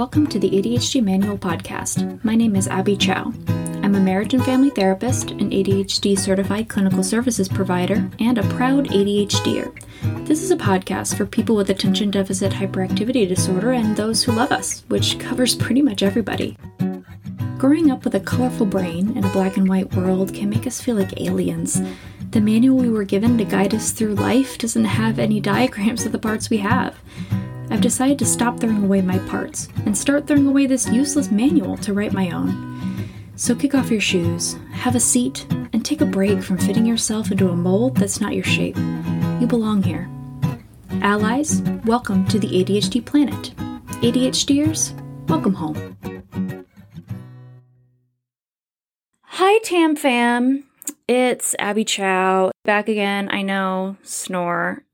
welcome to the ADHD Manual Podcast. My name is Abby Chow. I'm a marriage and family therapist, an ADHD certified clinical services provider, and a proud ADHDer. This is a podcast for people with attention deficit hyperactivity disorder and those who love us, which covers pretty much everybody. Growing up with a colorful brain in a black and white world can make us feel like aliens. The manual we were given to guide us through life doesn't have any diagrams of the parts we have. I've decided to stop throwing away my parts and start throwing away this useless manual to write my own. So kick off your shoes, have a seat, and take a break from fitting yourself into a mold that's not your shape. You belong here. Allies, welcome to the ADHD planet. ADHDers, welcome home. Hi, Tam fam. It's Abby Chow back again. I know, snore.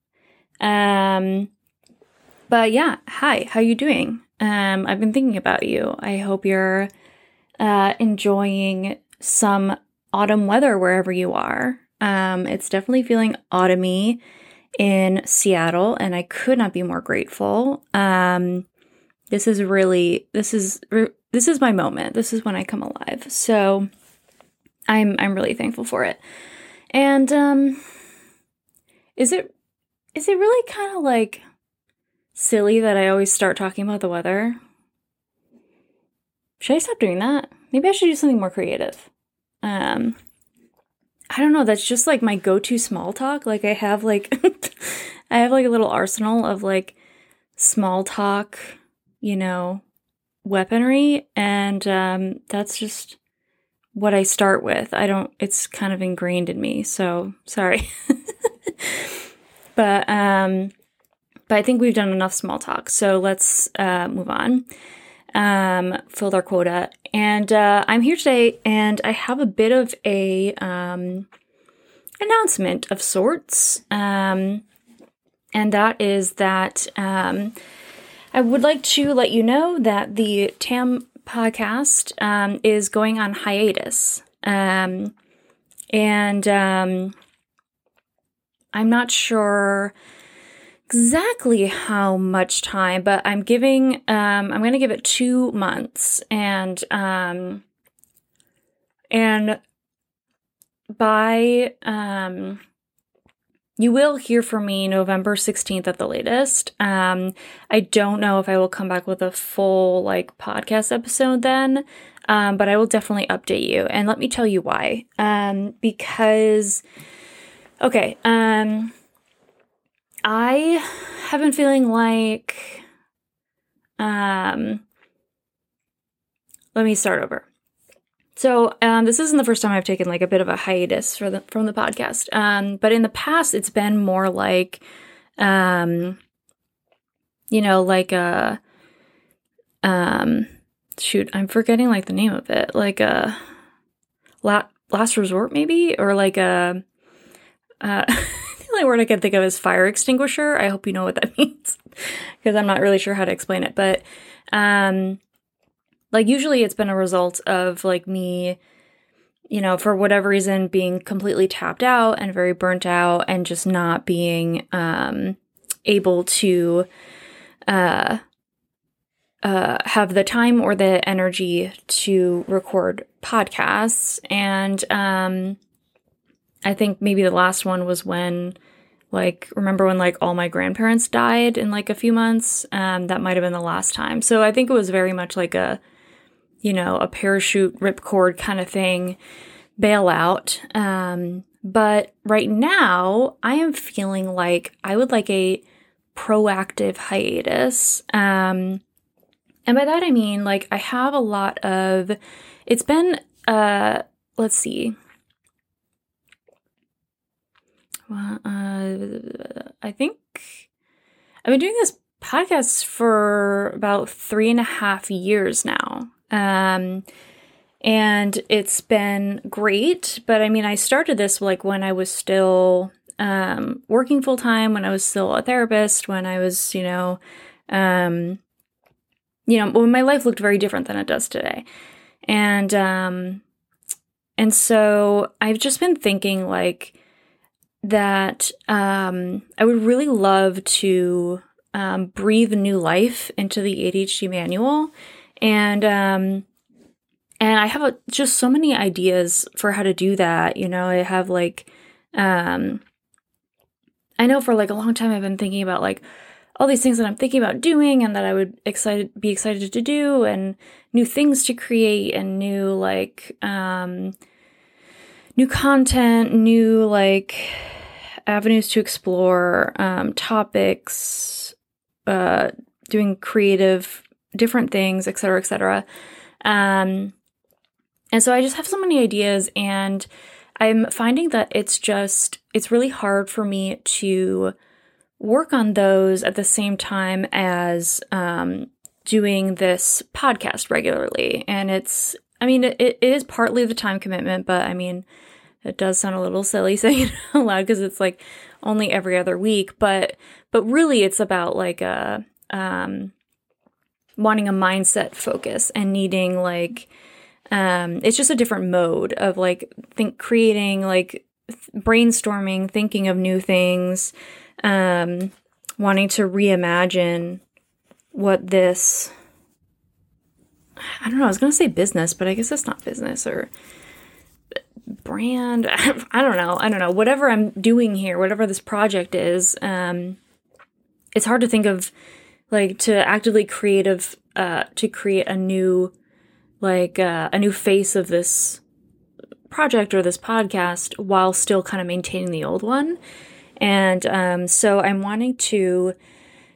Um, but yeah, hi, how you doing? Um, I've been thinking about you. I hope you're uh, enjoying some autumn weather wherever you are. Um, it's definitely feeling autumny in Seattle, and I could not be more grateful. Um, this is really this is this is my moment. This is when I come alive. So I'm I'm really thankful for it. And um, is it is it really kind of like silly that I always start talking about the weather. Should I stop doing that? Maybe I should do something more creative. Um, I don't know. That's just like my go-to small talk. Like I have like I have like a little arsenal of like small talk, you know, weaponry, and um, that's just what I start with. I don't. It's kind of ingrained in me. So sorry. but um but I think we've done enough small talk. So let's uh, move on. Um, filled our quota. And uh, I'm here today and I have a bit of a um, announcement of sorts. Um, and that is that um, I would like to let you know that the TAM podcast um, is going on hiatus. Um, and um, I'm not sure exactly how much time, but I'm giving um I'm going to give it 2 months and um and by um you will hear from me November 16th at the latest. Um I don't know if I will come back with a full like podcast episode then. Um, but I will definitely update you and let me tell you why. Um, because okay, um I have been feeling like um let me start over. So um, this isn't the first time I've taken like a bit of a hiatus the, from the podcast, um, but in the past it's been more like, um, you know, like a, um, shoot, I'm forgetting like the name of it, like a la- last resort maybe, or like a, uh, only word I can think of is fire extinguisher. I hope you know what that means because I'm not really sure how to explain it. But um, like usually it's been a result of like me, you know, for whatever reason being completely tapped out and very burnt out and just not being um, able to uh, uh, have the time or the energy to record podcasts. And um, I think maybe the last one was when like remember when like all my grandparents died in like a few months? Um that might have been the last time. So i think it was very much like a you know a parachute ripcord kind of thing bailout. Um but right now i am feeling like i would like a proactive hiatus. Um and by that i mean like i have a lot of it's been uh let's see well, uh, I think I've been doing this podcast for about three and a half years now. Um, and it's been great. But I mean, I started this like when I was still um, working full time, when I was still a therapist, when I was, you know, um, you know, when my life looked very different than it does today. And, um, and so I've just been thinking like, that um, I would really love to um, breathe new life into the ADHD manual, and um, and I have a, just so many ideas for how to do that. You know, I have like, um, I know for like a long time I've been thinking about like all these things that I'm thinking about doing and that I would excited be excited to do and new things to create and new like um new content, new like avenues to explore, um topics, uh doing creative different things, et etc., etc. Um and so I just have so many ideas and I'm finding that it's just it's really hard for me to work on those at the same time as um, doing this podcast regularly. And it's, I mean, it, it is partly the time commitment, but I mean, it does sound a little silly saying it out loud because it's like only every other week. But but really, it's about like a um, wanting a mindset focus and needing like um, it's just a different mode of like think creating like brainstorming, thinking of new things um, wanting to reimagine what this I don't know, I was going to say business, but I guess it's not business or brand. I don't know. I don't know. Whatever I'm doing here, whatever this project is, um, it's hard to think of like to actively creative uh, to create a new like uh, a new face of this project or this podcast while still kind of maintaining the old one. And um, so I'm wanting to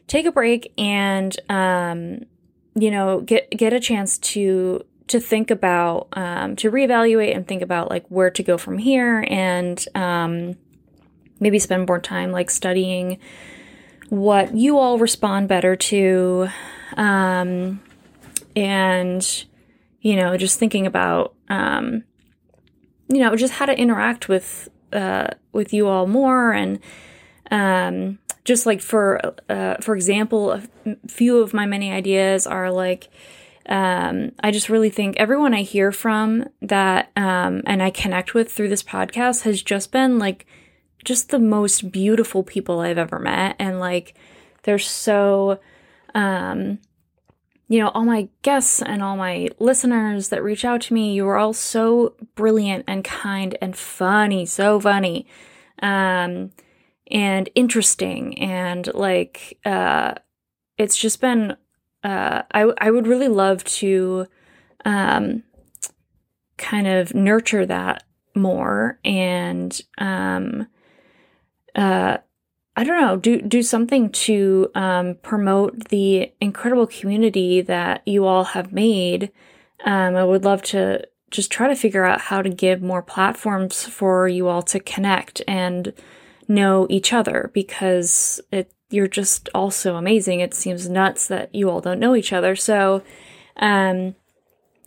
take a break and um, you know get get a chance to to think about um, to reevaluate and think about like where to go from here and um, maybe spend more time like studying what you all respond better to um, and you know just thinking about um, you know just how to interact with uh, with you all more and um, just like for uh, for example a few of my many ideas are like um, i just really think everyone i hear from that um, and i connect with through this podcast has just been like just the most beautiful people i've ever met and like they're so um, you know, all my guests and all my listeners that reach out to me, you are all so brilliant and kind and funny, so funny. Um, and interesting and like uh it's just been uh I I would really love to um kind of nurture that more and um uh I don't know, do do something to um, promote the incredible community that you all have made. Um, I would love to just try to figure out how to give more platforms for you all to connect and know each other because it you're just all so amazing. It seems nuts that you all don't know each other. So, um,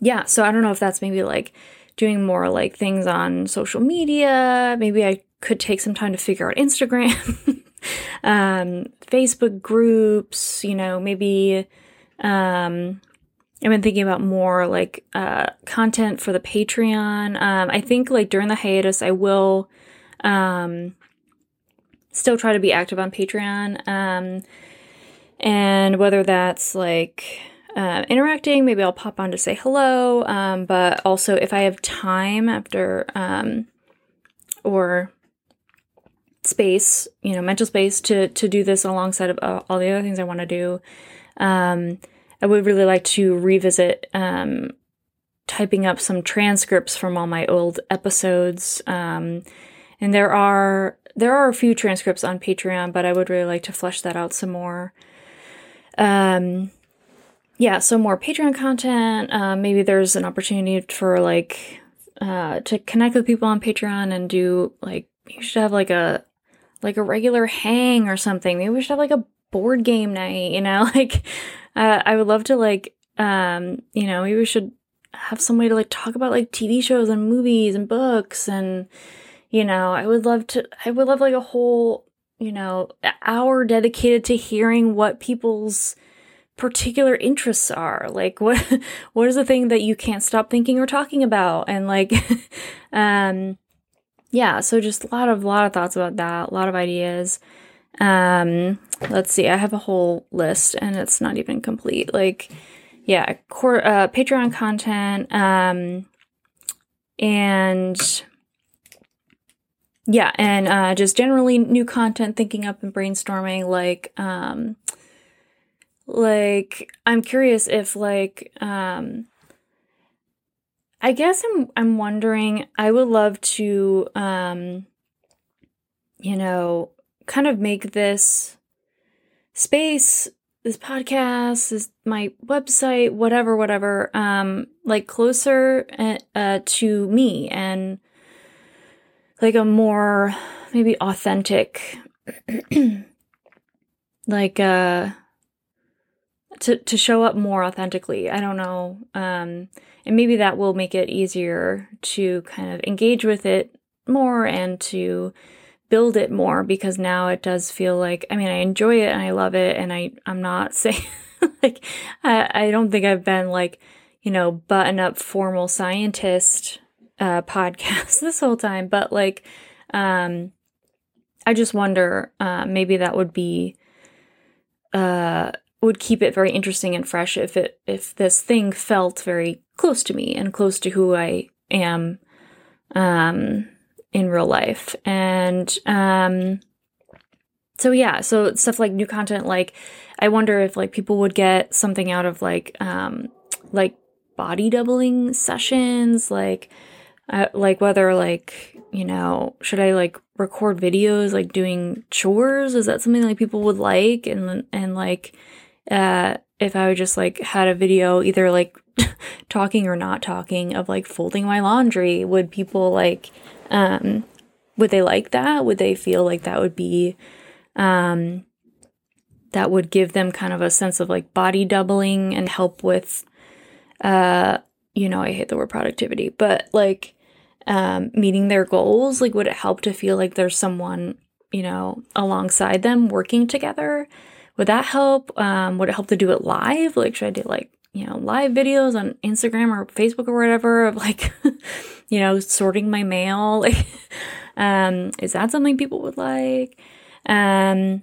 yeah. So I don't know if that's maybe like doing more like things on social media. Maybe I could take some time to figure out Instagram. um, Facebook groups, you know, maybe um, I've been thinking about more like uh, content for the Patreon. Um, I think like during the hiatus, I will um, still try to be active on Patreon. Um, and whether that's like uh, interacting, maybe I'll pop on to say hello. Um, but also, if I have time after um, or space, you know, mental space to to do this alongside of uh, all the other things I want to do. Um, I would really like to revisit um, typing up some transcripts from all my old episodes. Um, and there are there are a few transcripts on Patreon, but I would really like to flesh that out some more. Um, yeah, so more Patreon content. Uh, maybe there's an opportunity for like uh, to connect with people on Patreon and do like you should have like a like a regular hang or something. Maybe we should have like a board game night, you know? Like uh, I would love to like um, you know, maybe we should have some way to like talk about like TV shows and movies and books and you know, I would love to I would love like a whole, you know, hour dedicated to hearing what people's particular interests are like what what is the thing that you can't stop thinking or talking about and like um yeah, so just a lot of lot of thoughts about that, a lot of ideas. Um, let's see, I have a whole list and it's not even complete. Like, yeah, core, uh, Patreon content, um, and yeah, and uh, just generally new content, thinking up and brainstorming. Like, um, like I'm curious if like um, I guess I'm I'm wondering. I would love to, um, you know, kind of make this space, this podcast, this my website, whatever, whatever, um, like closer uh, uh, to me and like a more maybe authentic, like uh, to to show up more authentically. I don't know, um, and maybe that will make it easier to kind of engage with it more and to build it more because now it does feel like I mean I enjoy it and I love it and I I'm not saying like I, I don't think I've been like you know button up formal scientist uh podcast this whole time but like um I just wonder uh maybe that would be uh would keep it very interesting and fresh if it if this thing felt very close to me and close to who I am um in real life. And um so yeah, so stuff like new content like I wonder if like people would get something out of like um like body doubling sessions like uh, like whether like you know should i like record videos like doing chores is that something like people would like and and like uh if i would just like had a video either like talking or not talking of like folding my laundry would people like um, would they like that? Would they feel like that would be, um, that would give them kind of a sense of like body doubling and help with, uh, you know, I hate the word productivity, but like, um, meeting their goals? Like, would it help to feel like there's someone, you know, alongside them working together? Would that help? Um, would it help to do it live? Like, should I do like, you know, live videos on Instagram or Facebook or whatever of like, you know, sorting my mail. Like, um, is that something people would like? Um,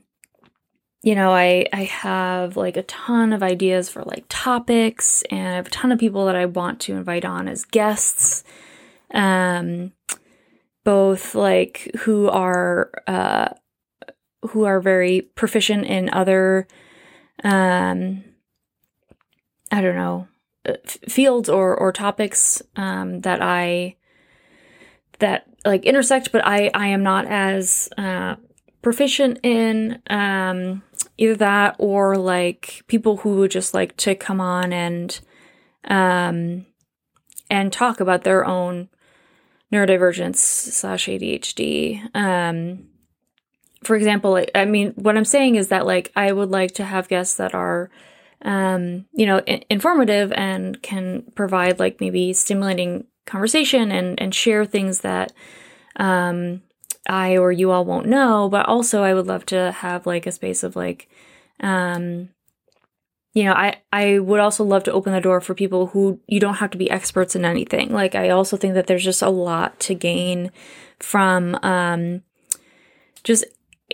you know, I I have like a ton of ideas for like topics, and I have a ton of people that I want to invite on as guests. Um, both like who are uh, who are very proficient in other um, I don't know uh, fields or or topics um, that I that like intersect, but I I am not as uh, proficient in um, either that or like people who would just like to come on and um, and talk about their own neurodivergence slash ADHD. Um, for example, I mean, what I'm saying is that like I would like to have guests that are um, you know, informative and can provide like maybe stimulating conversation and and share things that um, I or you all won't know. But also, I would love to have like a space of like, um, you know, I I would also love to open the door for people who you don't have to be experts in anything. Like, I also think that there's just a lot to gain from um, just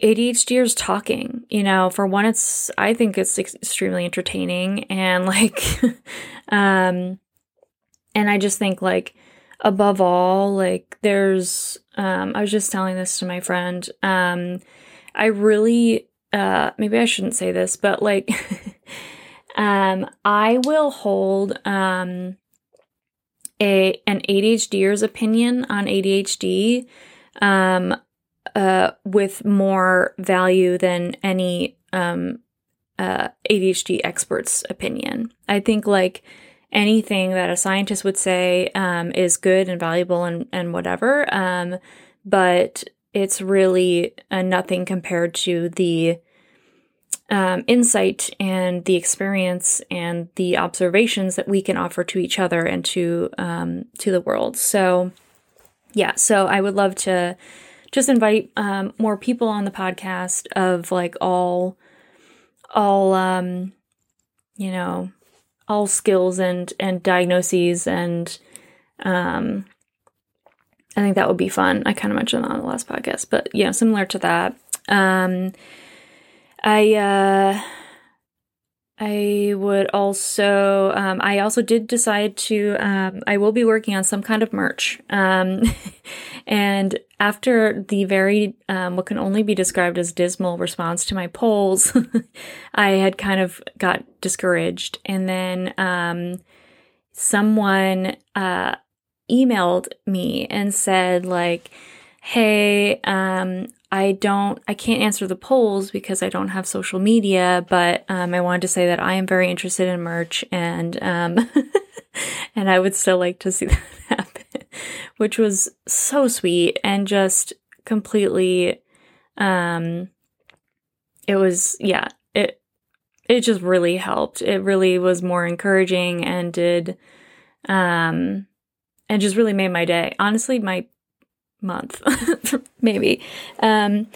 ADHDers talking. You know, for one, it's I think it's extremely entertaining and like, um, and I just think like above all, like there's um, I was just telling this to my friend. Um, I really uh, maybe I shouldn't say this, but like, um, I will hold um a an ADHDer's opinion on ADHD um uh, with more value than any um, uh, ADHD expert's opinion. I think like anything that a scientist would say um, is good and valuable and, and whatever, um, but it's really uh, nothing compared to the um, insight and the experience and the observations that we can offer to each other and to um, to the world. So, yeah. So I would love to just invite um, more people on the podcast of like all all um you know all skills and and diagnoses and um I think that would be fun. I kind of mentioned that on the last podcast, but yeah, similar to that. Um I uh I would also, um, I also did decide to, um, I will be working on some kind of merch. Um, and after the very, um, what can only be described as dismal response to my polls, I had kind of got discouraged. And then, um, someone, uh, emailed me and said, like, hey, um, I don't, I can't answer the polls because I don't have social media, but um, I wanted to say that I am very interested in merch and um, and I would still like to see that happen, which was so sweet and just completely, um, it was yeah, it it just really helped. It really was more encouraging and did, um, and just really made my day. Honestly, my month, maybe. Um,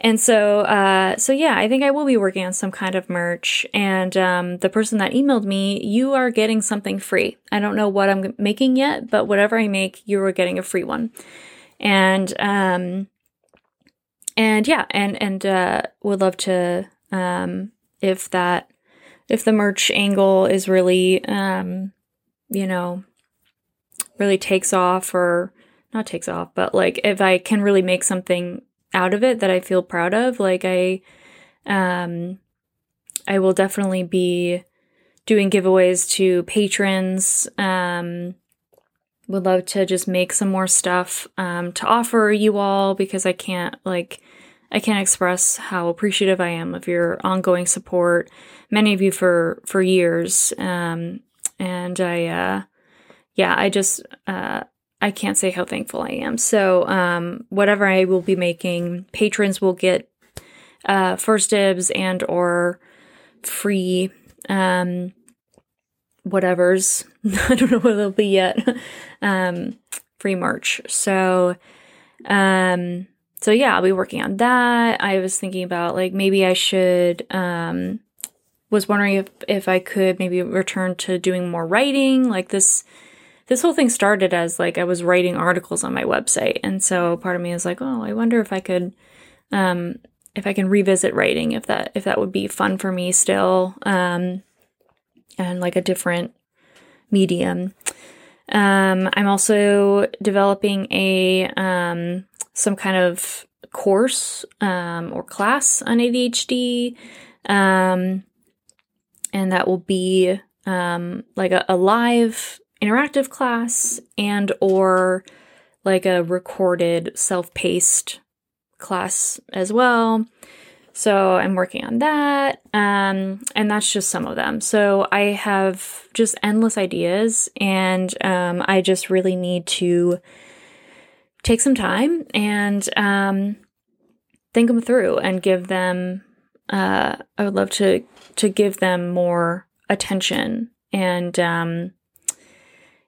and so, uh, so yeah, I think I will be working on some kind of merch. And um, the person that emailed me, you are getting something free. I don't know what I'm making yet, but whatever I make, you are getting a free one. And um, and yeah, and and uh, would love to um, if that if the merch angle is really um, you know really takes off or not takes off, but like if I can really make something out of it that I feel proud of, like I um I will definitely be doing giveaways to patrons. Um would love to just make some more stuff um to offer you all because I can't like I can't express how appreciative I am of your ongoing support. Many of you for for years. Um and I uh yeah, I just uh I can't say how thankful I am. So, um, whatever I will be making, patrons will get uh, first dibs and or free um, whatever's. I don't know what they'll be yet. um, free merch. So, um, so yeah, I'll be working on that. I was thinking about like maybe I should. Um, was wondering if if I could maybe return to doing more writing, like this this whole thing started as like I was writing articles on my website. And so part of me is like, oh, I wonder if I could um if I can revisit writing, if that if that would be fun for me still. Um and like a different medium. Um I'm also developing a um some kind of course um or class on ADHD. Um and that will be um, like a, a, live interactive class and or like a recorded self-paced class as well. So I'm working on that. Um, and that's just some of them. So I have just endless ideas and um, I just really need to take some time and um, think them through and give them uh, I would love to to give them more attention and um,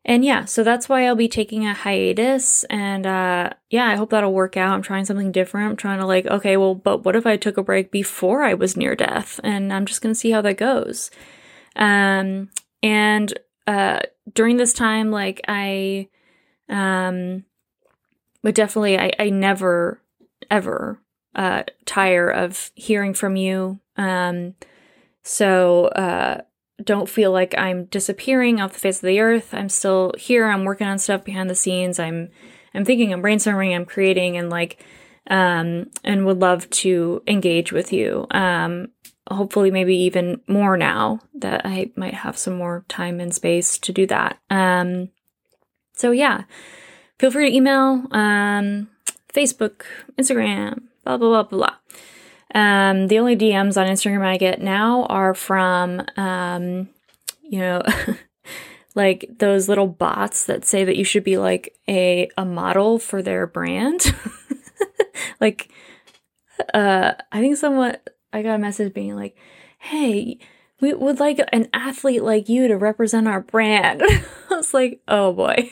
and yeah, so that's why I'll be taking a hiatus. And uh, yeah, I hope that'll work out. I'm trying something different. I'm trying to like, okay, well, but what if I took a break before I was near death? And I'm just gonna see how that goes. Um, and uh, during this time, like I, um, but definitely, I, I never ever uh, tire of hearing from you. Um, so uh, don't feel like I'm disappearing off the face of the earth. I'm still here. I'm working on stuff behind the scenes. I'm I'm thinking, I'm brainstorming, I'm creating, and like, um, and would love to engage with you. Um, hopefully, maybe even more now that I might have some more time and space to do that. Um, so yeah, feel free to email, um, Facebook, Instagram, blah blah blah blah. Um, the only DMs on Instagram I get now are from, um, you know, like those little bots that say that you should be like a a model for their brand. like, uh, I think someone I got a message being like, "Hey." We would like an athlete like you to represent our brand. I was like, oh boy.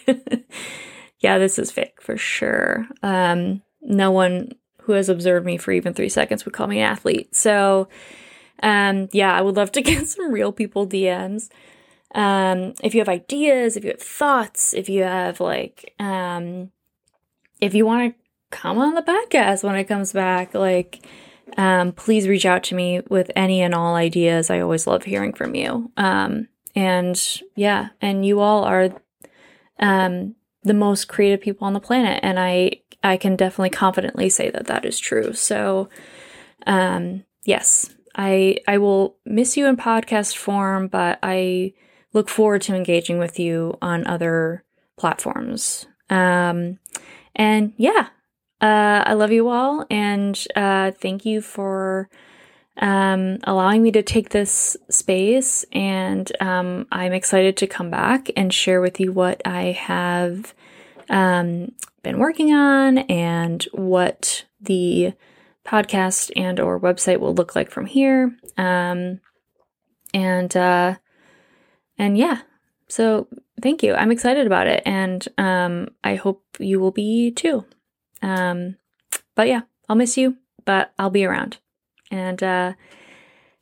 yeah, this is fake for sure. Um, no one who has observed me for even three seconds would call me an athlete. So, um, yeah, I would love to get some real people DMs. Um, if you have ideas, if you have thoughts, if you have like, um, if you want to come on the podcast when it comes back, like, um, please reach out to me with any and all ideas. I always love hearing from you. Um, and yeah, and you all are um, the most creative people on the planet, and I I can definitely confidently say that that is true. So, um, yes, I I will miss you in podcast form, but I look forward to engaging with you on other platforms. Um, and yeah, uh, I love you all, and uh, thank you for um, allowing me to take this space. And um, I'm excited to come back and share with you what I have um, been working on and what the podcast and or website will look like from here. Um, and uh, and yeah, so thank you. I'm excited about it, and um, I hope you will be too. Um, but yeah, I'll miss you, but I'll be around. And uh,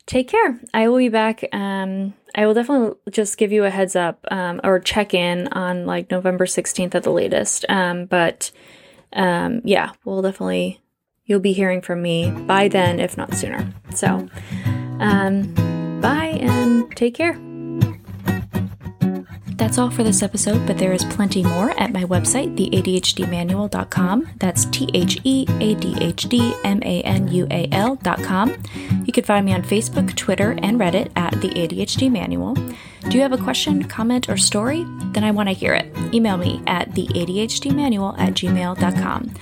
take care. I will be back. Um, I will definitely just give you a heads up um, or check in on like November 16th at the latest. Um, but um, yeah, we'll definitely, you'll be hearing from me by then, if not sooner. So, um, bye and take care. That's all for this episode, but there is plenty more at my website, theadhdmanual.com. That's T H E A D H D M A N U A L.com. You can find me on Facebook, Twitter, and Reddit at The ADHD Manual. Do you have a question, comment, or story? Then I want to hear it. Email me at theadhdmanual at gmail.com.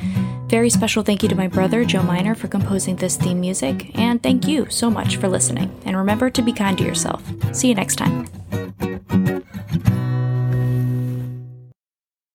Very special thank you to my brother, Joe Miner, for composing this theme music, and thank you so much for listening. And remember to be kind to yourself. See you next time.